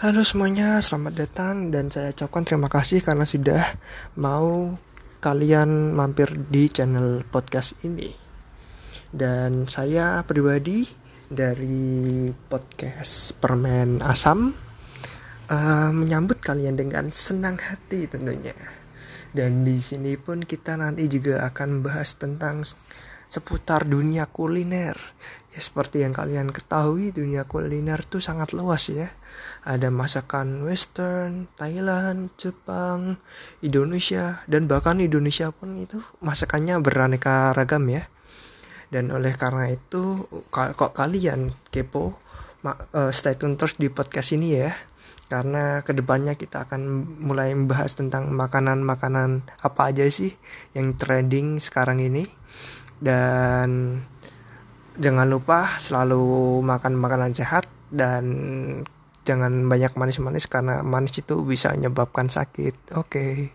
Halo semuanya, selamat datang dan saya ucapkan terima kasih karena sudah mau kalian mampir di channel podcast ini. Dan saya pribadi dari podcast Permen Asam uh, menyambut kalian dengan senang hati tentunya. Dan di sini pun kita nanti juga akan bahas tentang seputar dunia kuliner. Ya seperti yang kalian ketahui dunia kuliner itu sangat luas ya. Ada masakan western, Thailand, Jepang, Indonesia dan bahkan Indonesia pun itu masakannya beraneka ragam ya. Dan oleh karena itu kok kalian kepo uh, stay tune terus di podcast ini ya karena ke depannya kita akan mulai membahas tentang makanan-makanan apa aja sih yang trending sekarang ini dan jangan lupa selalu makan makanan sehat dan jangan banyak manis-manis karena manis itu bisa menyebabkan sakit. Oke. Okay.